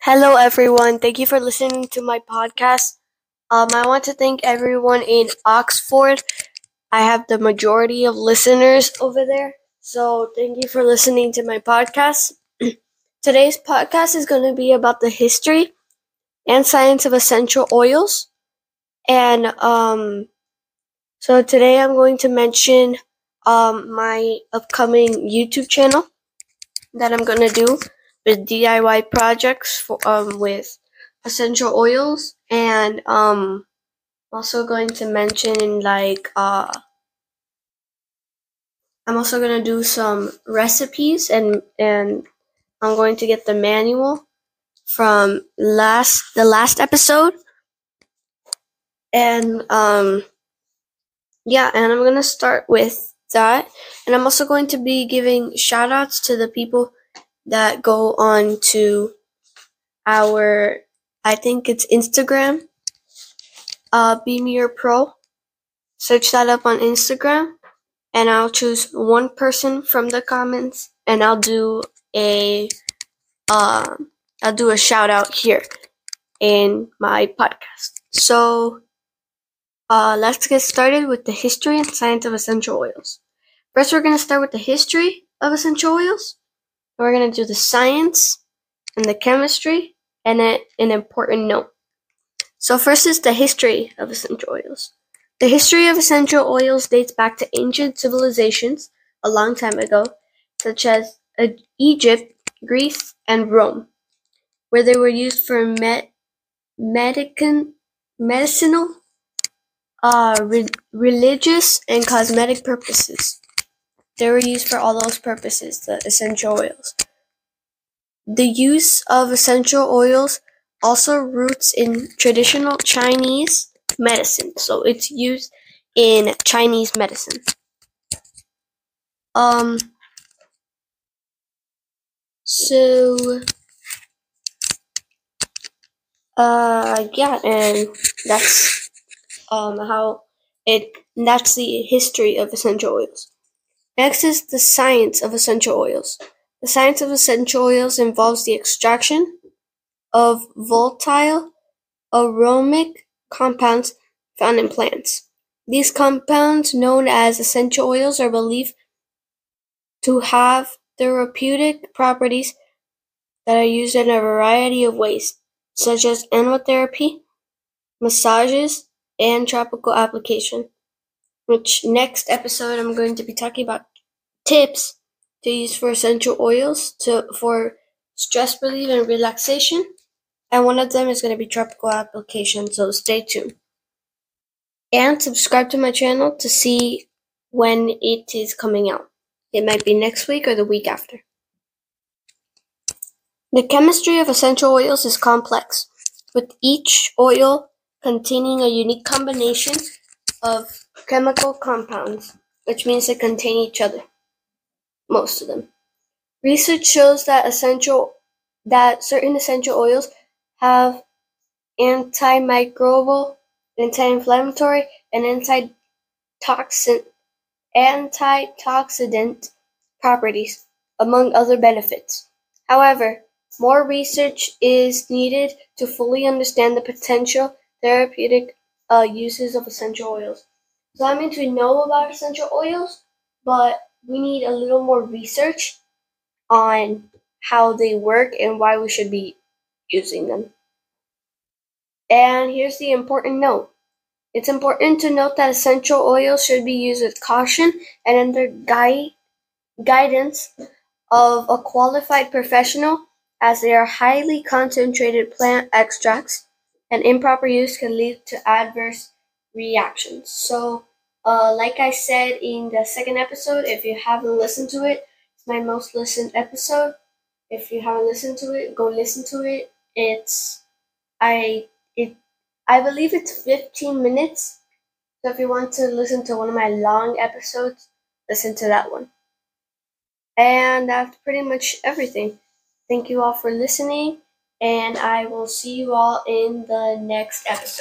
Hello, everyone. Thank you for listening to my podcast. Um, I want to thank everyone in Oxford. I have the majority of listeners over there. So, thank you for listening to my podcast. Today's podcast is going to be about the history and science of essential oils. And um, so, today I'm going to mention um, my upcoming YouTube channel that I'm going to do with DIY projects for um with essential oils and um I'm also going to mention like uh I'm also going to do some recipes and and I'm going to get the manual from last the last episode. And um yeah and I'm going to start with that. And I'm also going to be giving shout outs to the people that go on to our I think it's Instagram. Uh Be Me Your Pro. Search that up on Instagram and I'll choose one person from the comments and I'll do a uh, I'll do a shout out here in my podcast. So uh, let's get started with the history and science of essential oils. First, we're going to start with the history of essential oils. We're going to do the science and the chemistry and a, an important note. So, first is the history of essential oils. The history of essential oils dates back to ancient civilizations a long time ago, such as uh, Egypt, Greece, and Rome, where they were used for med- medican- medicinal, uh, re- religious, and cosmetic purposes. They were used for all those purposes, the essential oils. The use of essential oils also roots in traditional Chinese medicine. So it's used in Chinese medicine. Um so uh yeah and that's um how it that's the history of essential oils. Next is the science of essential oils. The science of essential oils involves the extraction of volatile aromatic compounds found in plants. These compounds, known as essential oils, are believed to have therapeutic properties that are used in a variety of ways, such as animal therapy, massages, and tropical application. Which next episode I'm going to be talking about tips to use for essential oils to for stress relief and relaxation. And one of them is going to be tropical application, so stay tuned. And subscribe to my channel to see when it is coming out. It might be next week or the week after. The chemistry of essential oils is complex, with each oil containing a unique combination of chemical compounds, which means they contain each other most of them. Research shows that essential that certain essential oils have antimicrobial, anti-inflammatory, and antitoxin antioxidant properties, among other benefits. However, more research is needed to fully understand the potential therapeutic uh, uses of essential oils. So that means we know about essential oils, but we need a little more research on how they work and why we should be using them. And here's the important note. It's important to note that essential oils should be used with caution and under guide, guidance of a qualified professional as they are highly concentrated plant extracts and improper use can lead to adverse reactions. So uh, like I said in the second episode, if you haven't listened to it, it's my most listened episode. If you haven't listened to it, go listen to it. It's I it I believe it's 15 minutes. So if you want to listen to one of my long episodes, listen to that one. And that's pretty much everything. Thank you all for listening, and I will see you all in the next episode.